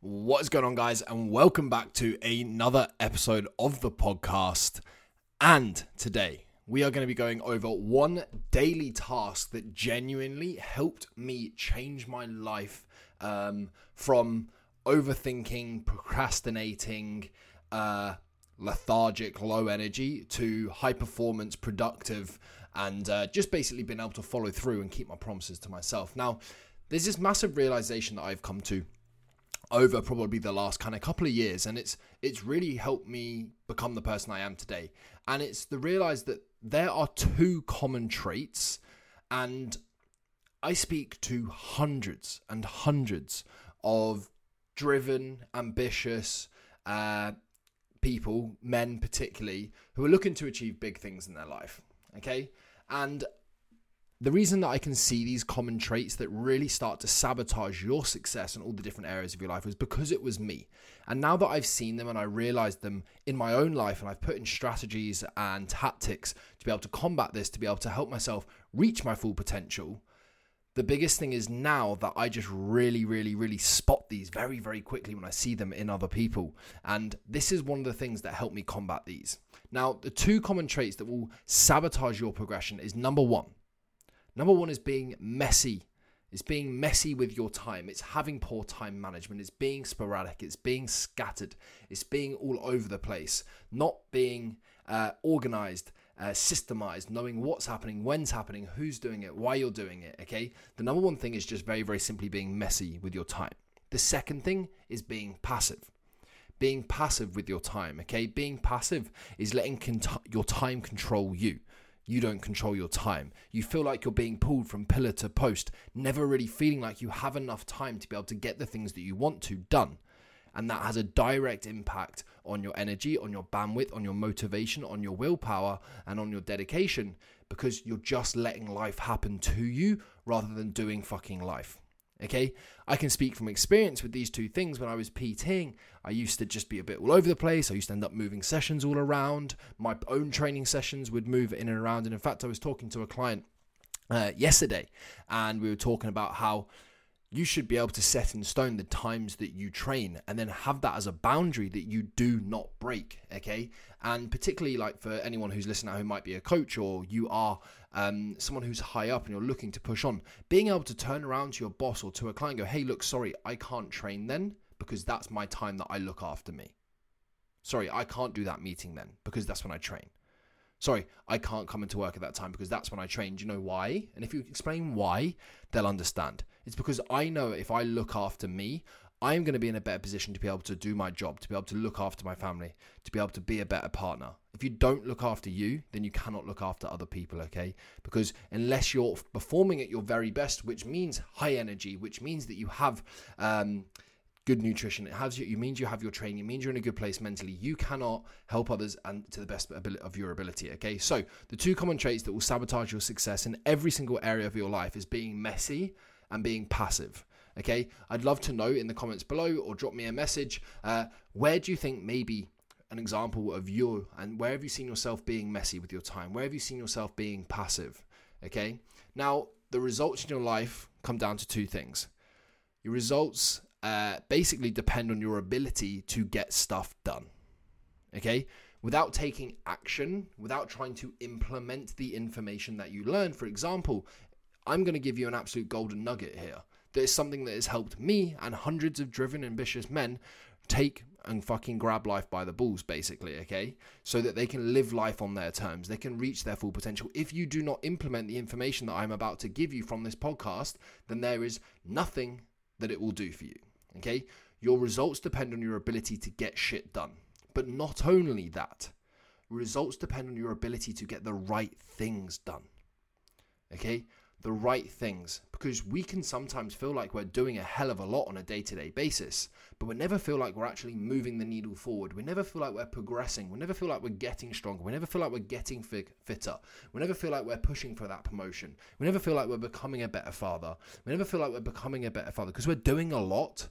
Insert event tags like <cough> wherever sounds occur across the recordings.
What is going on, guys? And welcome back to another episode of the podcast. And today we are going to be going over one daily task that genuinely helped me change my life um, from overthinking, procrastinating, uh, lethargic, low energy to high performance, productive, and uh, just basically being able to follow through and keep my promises to myself. Now, there's this massive realization that I've come to over probably the last kind of couple of years and it's it's really helped me become the person I am today. And it's the realize that there are two common traits and I speak to hundreds and hundreds of driven ambitious uh, people men particularly who are looking to achieve big things in their life okay? And the reason that I can see these common traits that really start to sabotage your success in all the different areas of your life was because it was me. And now that I've seen them and I realized them in my own life and I've put in strategies and tactics to be able to combat this, to be able to help myself reach my full potential, the biggest thing is now that I just really, really, really spot these very, very quickly when I see them in other people. And this is one of the things that help me combat these. Now, the two common traits that will sabotage your progression is number one, Number one is being messy. It's being messy with your time. It's having poor time management. It's being sporadic. It's being scattered. It's being all over the place. Not being uh, organized, uh, systemized, knowing what's happening, when's happening, who's doing it, why you're doing it. Okay. The number one thing is just very, very simply being messy with your time. The second thing is being passive being passive with your time. Okay, being passive is letting cont- your time control you you don't control your time. You feel like you're being pulled from pillar to post, never really feeling like you have enough time to be able to get the things that you want to done. And that has a direct impact on your energy, on your bandwidth, on your motivation, on your willpower, and on your dedication because you're just letting life happen to you rather than doing fucking life. Okay, I can speak from experience with these two things. When I was PTing, I used to just be a bit all over the place. I used to end up moving sessions all around. My own training sessions would move in and around. And in fact, I was talking to a client uh, yesterday, and we were talking about how you should be able to set in stone the times that you train and then have that as a boundary that you do not break okay and particularly like for anyone who's listening who might be a coach or you are um, someone who's high up and you're looking to push on being able to turn around to your boss or to a client go hey look sorry i can't train then because that's my time that i look after me sorry i can't do that meeting then because that's when i train sorry, I can't come into work at that time because that's when I train. Do you know why? And if you explain why, they'll understand. It's because I know if I look after me, I'm going to be in a better position to be able to do my job, to be able to look after my family, to be able to be a better partner. If you don't look after you, then you cannot look after other people, okay? Because unless you're performing at your very best, which means high energy, which means that you have um, good nutrition. It has you. It means you have your training. It means you're in a good place mentally. You cannot help others and to the best of your ability. Okay. So the two common traits that will sabotage your success in every single area of your life is being messy and being passive. Okay. I'd love to know in the comments below or drop me a message. Uh, where do you think maybe an example of you and where have you seen yourself being messy with your time? Where have you seen yourself being passive? Okay. Now the results in your life come down to two things. Your results uh, basically depend on your ability to get stuff done. Okay? Without taking action, without trying to implement the information that you learn. For example, I'm going to give you an absolute golden nugget here. That is something that has helped me and hundreds of driven, ambitious men take and fucking grab life by the balls, basically, okay? So that they can live life on their terms. They can reach their full potential. If you do not implement the information that I'm about to give you from this podcast, then there is nothing that it will do for you. Okay? Your results depend on your ability to get shit done. But not only that, results depend on your ability to get the right things done. Okay? The right things. Because we can sometimes feel like we're doing a hell of a lot on a day to day basis, but we never feel like we're actually moving the needle forward. We never feel like we're progressing. We never feel like we're getting stronger. We never feel like we're getting fitter. We never feel like we're pushing for that promotion. We never feel like we're becoming a better father. We never feel like we're becoming a better father because we're doing a lot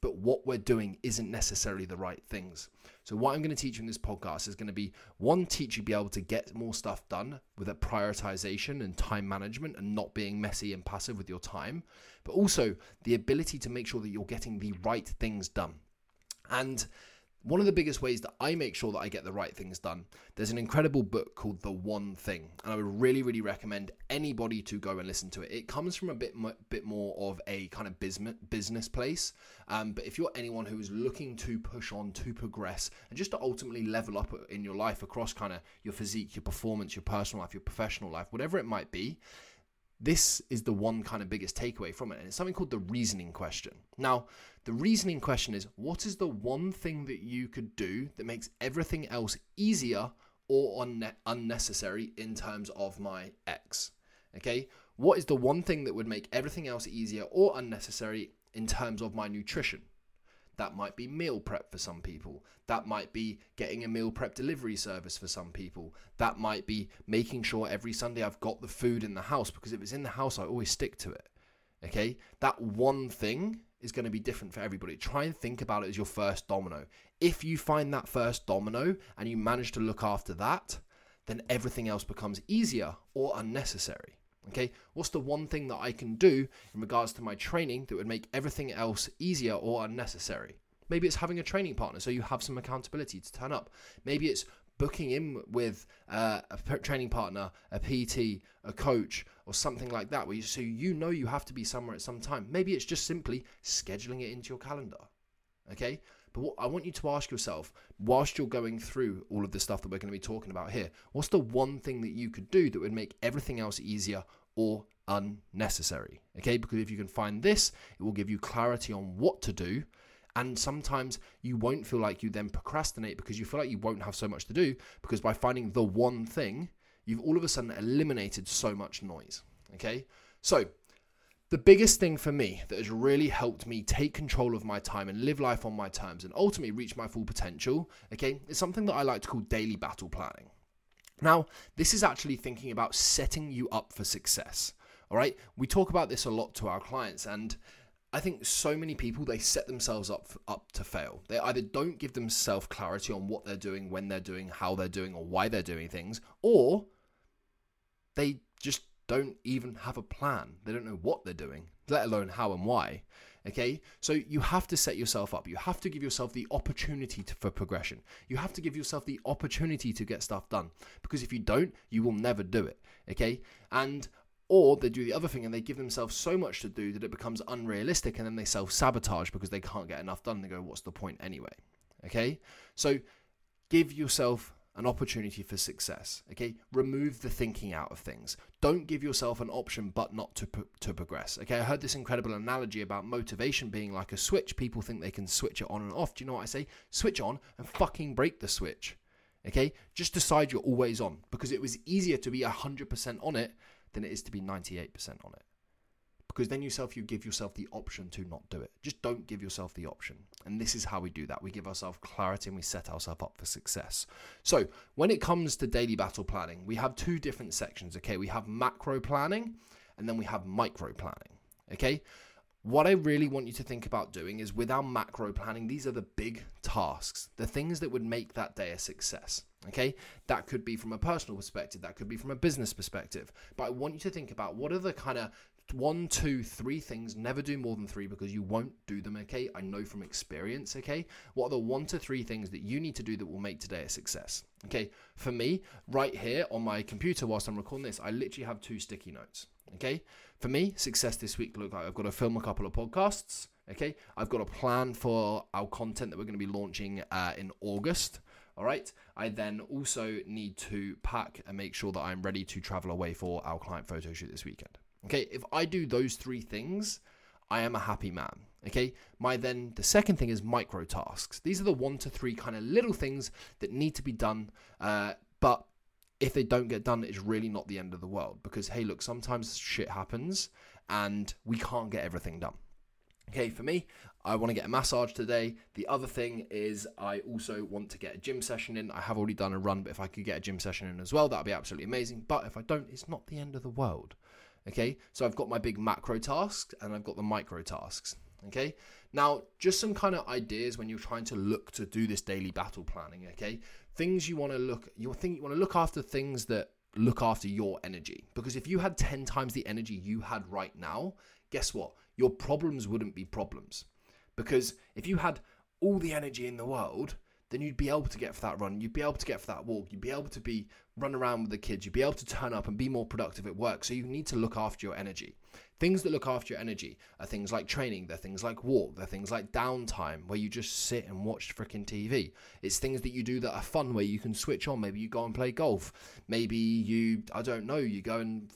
but what we're doing isn't necessarily the right things. So, what I'm going to teach you in this podcast is going to be one, teach you be able to get more stuff done with a prioritization and time management and not being messy and passive with your time, but also the ability to make sure that you're getting the right things done. And one of the biggest ways that I make sure that I get the right things done, there's an incredible book called The One Thing, and I would really, really recommend anybody to go and listen to it. It comes from a bit, bit more of a kind of business business place, um, but if you're anyone who is looking to push on, to progress, and just to ultimately level up in your life across kind of your physique, your performance, your personal life, your professional life, whatever it might be, this is the one kind of biggest takeaway from it. And it's something called the reasoning question. Now, the reasoning question is what is the one thing that you could do that makes everything else easier or unne- unnecessary in terms of my X? Okay, what is the one thing that would make everything else easier or unnecessary in terms of my nutrition? That might be meal prep for some people. That might be getting a meal prep delivery service for some people. That might be making sure every Sunday I've got the food in the house because if it's in the house, I always stick to it. Okay? That one thing is going to be different for everybody. Try and think about it as your first domino. If you find that first domino and you manage to look after that, then everything else becomes easier or unnecessary. Okay, what's the one thing that I can do in regards to my training that would make everything else easier or unnecessary? Maybe it's having a training partner so you have some accountability to turn up. Maybe it's booking in with uh, a training partner, a PT, a coach, or something like that, where you, so you know you have to be somewhere at some time. Maybe it's just simply scheduling it into your calendar. Okay, but what I want you to ask yourself, whilst you're going through all of the stuff that we're going to be talking about here, what's the one thing that you could do that would make everything else easier or unnecessary? Okay, because if you can find this, it will give you clarity on what to do. And sometimes you won't feel like you then procrastinate because you feel like you won't have so much to do because by finding the one thing, you've all of a sudden eliminated so much noise. Okay, so the biggest thing for me that has really helped me take control of my time and live life on my terms and ultimately reach my full potential, okay, is something that I like to call daily battle planning. Now, this is actually thinking about setting you up for success. All right, we talk about this a lot to our clients, and I think so many people they set themselves up up to fail. They either don't give themselves clarity on what they're doing, when they're doing, how they're doing, or why they're doing things, or they just don't even have a plan. They don't know what they're doing, let alone how and why. Okay, so you have to set yourself up. You have to give yourself the opportunity to, for progression. You have to give yourself the opportunity to get stuff done because if you don't, you will never do it. Okay, and or they do the other thing and they give themselves so much to do that it becomes unrealistic and then they self sabotage because they can't get enough done. They go, What's the point anyway? Okay, so give yourself an opportunity for success. Okay, remove the thinking out of things. Don't give yourself an option but not to to progress. Okay, I heard this incredible analogy about motivation being like a switch. People think they can switch it on and off. Do you know what I say? Switch on and fucking break the switch. Okay, just decide you're always on because it was easier to be 100% on it than it is to be 98% on it because then yourself you give yourself the option to not do it. Just don't give yourself the option. And this is how we do that. We give ourselves clarity and we set ourselves up for success. So when it comes to daily battle planning we have two different sections okay? We have macro planning and then we have micro planning okay? What I really want you to think about doing is with our macro planning, these are the big tasks, the things that would make that day a success. Okay, that could be from a personal perspective, that could be from a business perspective. But I want you to think about what are the kind of one, two, three things. Never do more than three because you won't do them, okay? I know from experience, okay? What are the one to three things that you need to do that will make today a success? Okay, for me, right here on my computer whilst I'm recording this, I literally have two sticky notes, okay? For me, success this week look like I've got to film a couple of podcasts, okay? I've got a plan for our content that we're going to be launching uh, in August. All right. I then also need to pack and make sure that I'm ready to travel away for our client photo shoot this weekend. Okay, if I do those three things, I am a happy man. Okay, my then the second thing is micro tasks. These are the one to three kind of little things that need to be done, uh, but if they don't get done, it's really not the end of the world because hey, look, sometimes shit happens and we can't get everything done. Okay, for me, I want to get a massage today. The other thing is, I also want to get a gym session in. I have already done a run, but if I could get a gym session in as well, that'd be absolutely amazing. But if I don't, it's not the end of the world. Okay, so I've got my big macro tasks and I've got the micro tasks. Okay, Now, just some kind of ideas when you're trying to look to do this daily battle planning, okay? Things you want to look you think you want to look after things that look after your energy. Because if you had 10 times the energy you had right now, guess what? Your problems wouldn't be problems. Because if you had all the energy in the world, then you'd be able to get for that run, you'd be able to get for that walk, you'd be able to be run around with the kids, you'd be able to turn up and be more productive at work. So you need to look after your energy. Things that look after your energy are things like training, they're things like walk, they're things like downtime where you just sit and watch freaking TV. It's things that you do that are fun where you can switch on. Maybe you go and play golf. Maybe you, I don't know, you go and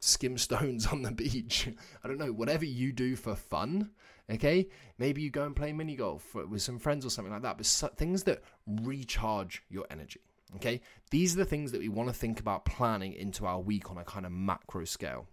skim <laughs> stones on the beach. I don't know, whatever you do for fun, okay? Maybe you go and play mini golf with some friends or something like that, but things that recharge your energy, okay? These are the things that we want to think about planning into our week on a kind of macro scale.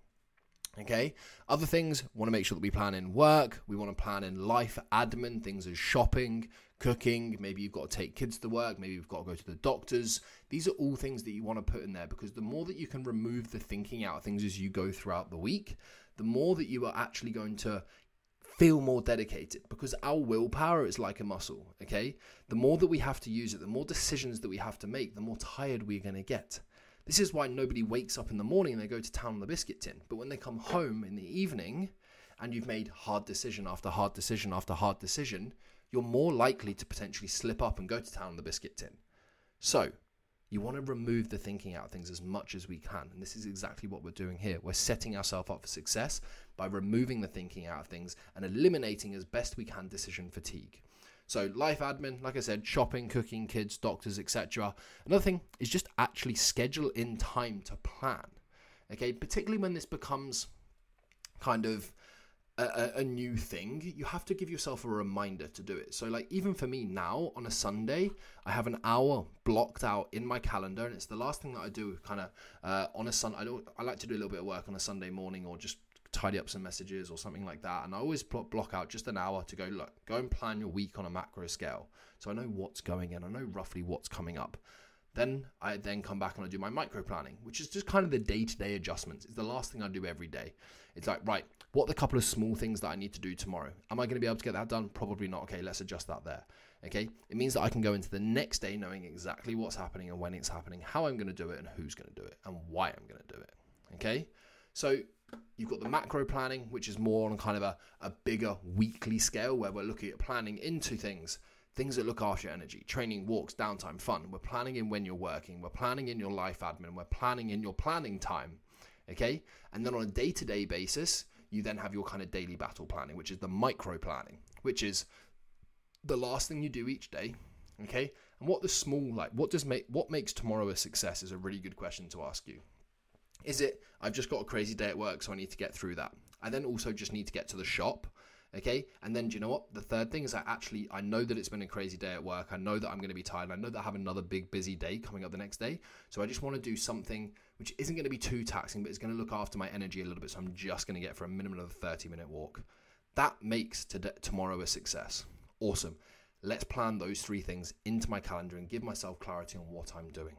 Okay. Other things, want to make sure that we plan in work. We want to plan in life admin, things as shopping, cooking. Maybe you've got to take kids to work. Maybe you've got to go to the doctors. These are all things that you want to put in there because the more that you can remove the thinking out of things as you go throughout the week, the more that you are actually going to feel more dedicated because our willpower is like a muscle. Okay. The more that we have to use it, the more decisions that we have to make, the more tired we're going to get. This is why nobody wakes up in the morning and they go to town on the biscuit tin. But when they come home in the evening and you've made hard decision after hard decision after hard decision, you're more likely to potentially slip up and go to town on the biscuit tin. So, you want to remove the thinking out of things as much as we can. And this is exactly what we're doing here. We're setting ourselves up for success by removing the thinking out of things and eliminating as best we can decision fatigue. So life admin, like I said, shopping, cooking, kids, doctors, etc. Another thing is just actually schedule in time to plan. Okay, particularly when this becomes kind of a, a, new thing, you have to give yourself a reminder to do it. So, like, even for me now on a Sunday, I have an hour blocked out in my calendar, and it's the last thing that I do kind of uh, on a Sunday. I, I like to do a little bit of work on a Sunday morning or just tidy up some messages or something like that. And I always block out just an hour to go, look, go and plan your week on a macro scale. So I know what's going in, I know roughly what's coming up. Then I then come back and I do my micro planning, which is just kind of the day to day adjustments. It's the last thing I do every day. It's like, right, what the couple of small things that I need to do tomorrow? Am I going to be able to get that done? Probably not. Okay, let's adjust that there. Okay, it means that I can go into the next day knowing exactly what's happening and when it's happening, how I'm going to do it, and who's going to do it, and why I'm going to do it. Okay, so You've got the macro planning, which is more on kind of a, a bigger weekly scale where we're looking at planning into things, things that look after your energy, training, walks, downtime, fun. We're planning in when you're working, we're planning in your life admin, we're planning in your planning time. Okay. And then on a day to day basis, you then have your kind of daily battle planning, which is the micro planning, which is the last thing you do each day. Okay. And what the small, like, what does make, what makes tomorrow a success is a really good question to ask you. Is it, I've just got a crazy day at work, so I need to get through that. I then also just need to get to the shop. Okay. And then do you know what? The third thing is I actually, I know that it's been a crazy day at work. I know that I'm going to be tired. I know that I have another big busy day coming up the next day. So I just want to do something which isn't going to be too taxing, but it's going to look after my energy a little bit. So I'm just going to get for a minimum of a 30 minute walk. That makes tomorrow a success. Awesome. Let's plan those three things into my calendar and give myself clarity on what I'm doing.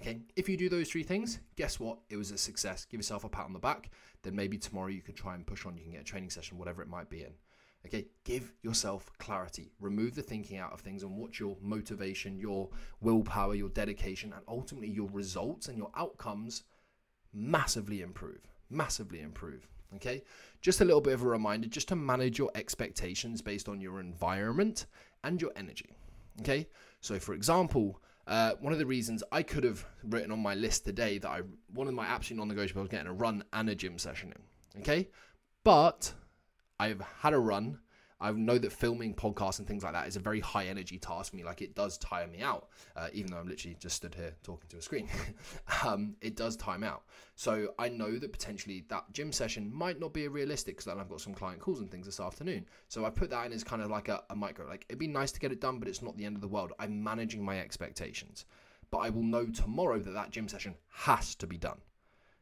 Okay, if you do those three things, guess what? It was a success. Give yourself a pat on the back. Then maybe tomorrow you could try and push on. You can get a training session, whatever it might be in. Okay, give yourself clarity. Remove the thinking out of things and watch your motivation, your willpower, your dedication, and ultimately your results and your outcomes massively improve. Massively improve. Okay, just a little bit of a reminder just to manage your expectations based on your environment and your energy. Okay, so for example, uh, one of the reasons I could have written on my list today that I one of my absolute non-negotiables getting a run and a gym session in. Okay, but I've had a run I know that filming podcasts and things like that is a very high energy task for me. Like it does tire me out, uh, even though I'm literally just stood here talking to a screen. <laughs> um, it does time out. So I know that potentially that gym session might not be realistic because then I've got some client calls and things this afternoon. So I put that in as kind of like a, a micro. Like it'd be nice to get it done, but it's not the end of the world. I'm managing my expectations. But I will know tomorrow that that gym session has to be done.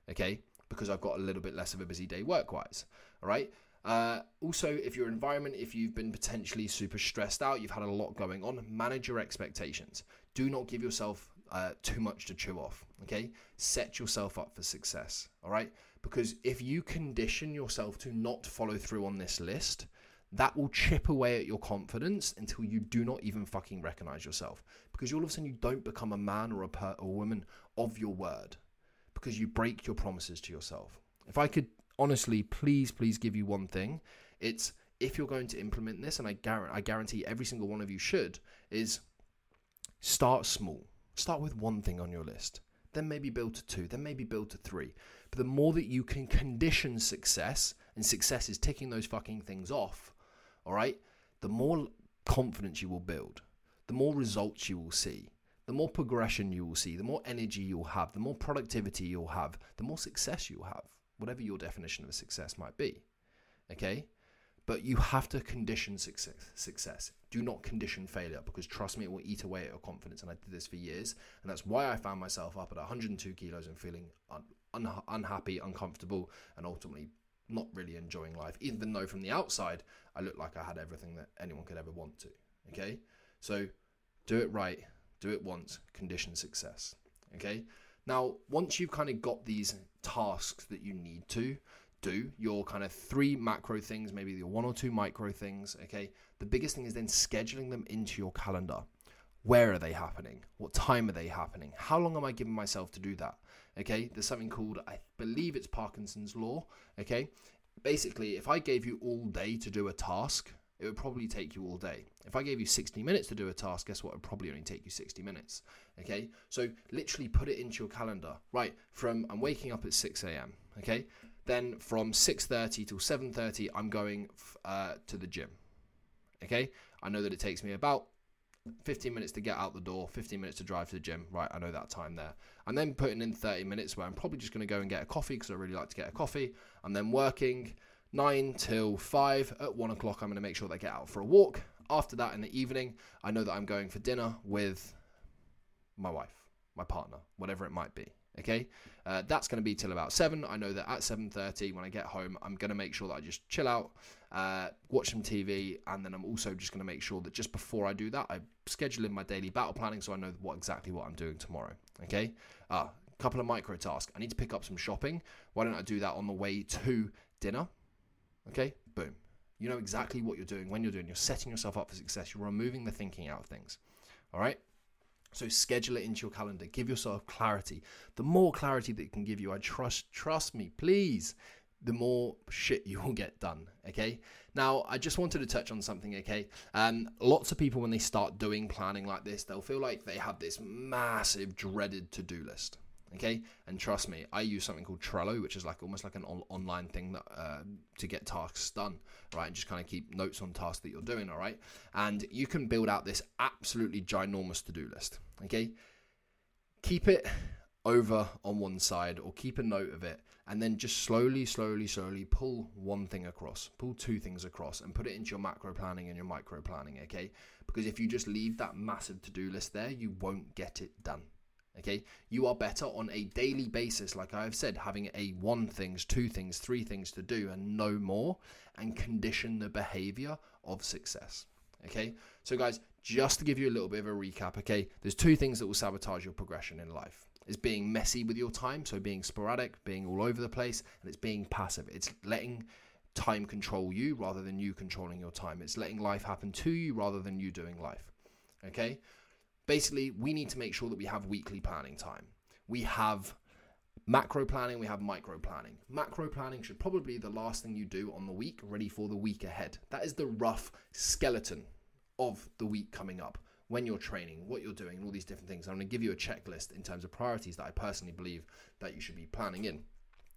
Okay, because I've got a little bit less of a busy day work wise. All right. Uh, also, if your environment, if you've been potentially super stressed out, you've had a lot going on, manage your expectations. Do not give yourself uh, too much to chew off. Okay, set yourself up for success. All right, because if you condition yourself to not follow through on this list, that will chip away at your confidence until you do not even fucking recognize yourself. Because all of a sudden you don't become a man or a, per- or a woman of your word because you break your promises to yourself. If I could honestly, please, please give you one thing, it's if you're going to implement this, and I guarantee, I guarantee every single one of you should, is start small. Start with one thing on your list, then maybe build to two, then maybe build to three. But the more that you can condition success, and success is ticking those fucking things off, all right, the more confidence you will build, the more results you will see, the more progression you will see, the more energy you'll have, the more productivity you'll have, the more success you'll have, whatever your definition of a success might be. Okay? But you have to condition success. Success. Do not condition failure because trust me, it will eat away at your confidence. And I did this for years, and that's why I found myself up at 102 kilos and feeling un- un- unhappy, uncomfortable, and ultimately not really enjoying life. Even though from the outside, I looked like I had everything that anyone could ever want to. Okay, so do it right, do it once, condition success. Okay. Now, once you've kind of got these tasks that you need to, do your kind of three macro things, maybe your one or two micro things. Okay. The biggest thing is then scheduling them into your calendar. Where are they happening? What time are they happening? How long am I giving myself to do that? Okay. There's something called, I believe it's Parkinson's Law. Okay. Basically, if I gave you all day to do a task, it would probably take you all day. If I gave you 60 minutes to do a task, guess what? It would probably only take you 60 minutes. Okay, so literally put it into your calendar. Right, from I'm waking up at 6 a.m. Okay, then from 6:30 till 7:30, I'm going uh, to the gym. Okay, I know that it takes me about 15 minutes to get out the door, 15 minutes to drive to the gym. Right, I know that time there. I'm then putting in 30 minutes where I'm probably just going to go and get a coffee because I really like to get a coffee. I'm then working 9 till 5. At 1 o'clock, I'm going to make sure they get out for a walk. After that, in the evening, I know that I'm going for dinner with my wife, my partner, whatever it might be. Okay, uh, that's going to be till about seven. I know that at seven thirty, when I get home, I'm going to make sure that I just chill out, uh, watch some TV, and then I'm also just going to make sure that just before I do that, I schedule in my daily battle planning so I know what exactly what I'm doing tomorrow. Okay, a uh, couple of micro tasks. I need to pick up some shopping. Why don't I do that on the way to dinner? Okay, boom. You know exactly what you're doing when you're doing. You're setting yourself up for success. You're removing the thinking out of things. All right. So schedule it into your calendar. Give yourself clarity. The more clarity that it can give you, I trust trust me, please, the more shit <laughs> you will get done. Okay. Now, I just wanted to touch on something. Okay. Um, lots of people when they start doing planning like this, they'll feel like they have this massive dreaded to do list. Okay, and trust me, I use something called Trello, which is like almost like an on- online thing that uh, to get tasks done, right? And just kind of keep notes on tasks that you're doing, all right? And you can build out this absolutely ginormous to do list. Okay, keep it over on one side or keep a note of it and then just slowly slowly slowly pull one thing across pull two things across and put it into your macro planning and your micro planning okay because if you just leave that massive to-do list there you won't get it done Okay, you are better on a daily basis, like I've said, having a one things, two things, three things to do and no more, and condition the behavior of success. Okay, so guys, just to give you a little bit of a recap, okay, there's two things that will sabotage your progression in life. Is being messy with your time, so being sporadic, being all over the place, and it's being passive. It's letting time control you rather than you controlling your time. It's letting life happen to you rather than you doing life. Okay? Basically we need to make sure that we have weekly planning time. We have macro planning, we have micro planning. Macro planning should probably be the last thing you do on the week, ready for the week ahead. That is the rough skeleton of the week coming up when you're training, what you're doing, and all these different things. I'm going to give you a checklist in terms of priorities that I personally believe that you should be planning in.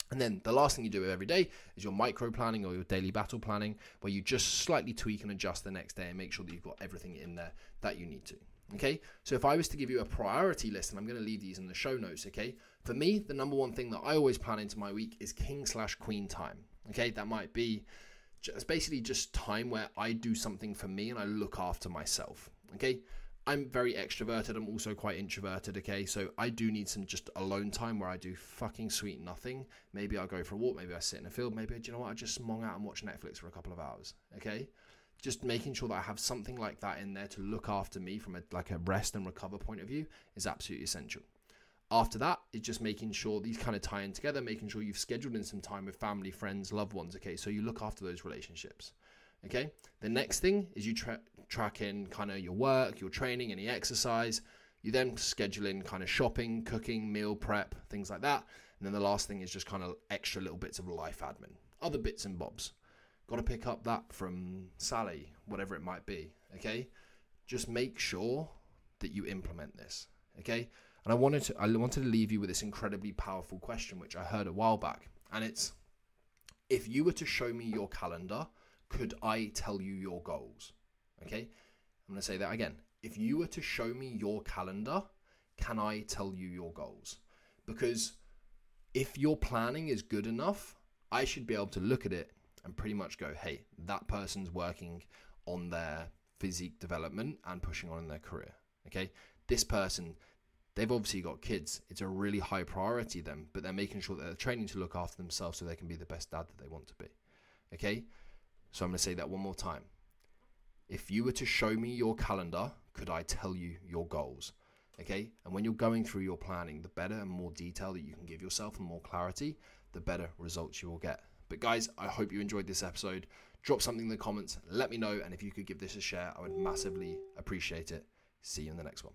And then the last thing you do every day is your micro planning or your daily battle planning, where you just slightly tweak and adjust the next day and make sure that you've got everything in there that you need to. Okay, so if I was to give you a priority list, and I'm going to leave these in the show notes, okay, for me, the number one thing that I always plan into my week is king slash queen time. Okay, that might be just basically just time where I do something for me and I look after myself. Okay, I'm very extroverted. I'm also quite introverted. Okay, so I do need some just alone time where I do fucking sweet nothing. Maybe I'll go for a walk. Maybe I sit in a field. Maybe do you know what? I just smong out and watch Netflix for a couple of hours. Okay, just making sure that I have something like that in there to look after me from a like a rest and recover point of view is absolutely essential. After that, it's just making sure these kind of tie in together, making sure you've scheduled in some time with family, friends, loved ones. Okay, so you look after those relationships. Okay. The next thing is you tra- track in kind of your work, your training, any exercise. You then schedule in kind of shopping, cooking, meal prep, things like that. And then the last thing is just kind of extra little bits of life admin, other bits and bobs. Got to pick up that from Sally, whatever it might be. Okay. Just make sure that you implement this. Okay. And I wanted to I wanted to leave you with this incredibly powerful question, which I heard a while back. And it's if you were to show me your calendar, could I tell you your goals? Okay. I'm going to say that again. If you were to show me your calendar, can I tell you your goals? Because if your planning is good enough, I should be able to look at it and pretty much go, hey, that person's working on their physique development and pushing on in their career. Okay. This person, they've obviously got kids. It's a really high priority them, but they're making sure that they're training to look after themselves so they can be the best dad that they want to be. Okay. So I'm going to say that one more time. If you were to show me your calendar, could I tell you your goals? Okay. And when you're going through your planning, the better and more detail that you can give yourself and more clarity, the better results you will get. But guys, I hope you enjoyed this episode. Drop something in the comments, let me know, and if you could give this a share, I would massively appreciate it. See you in the next one.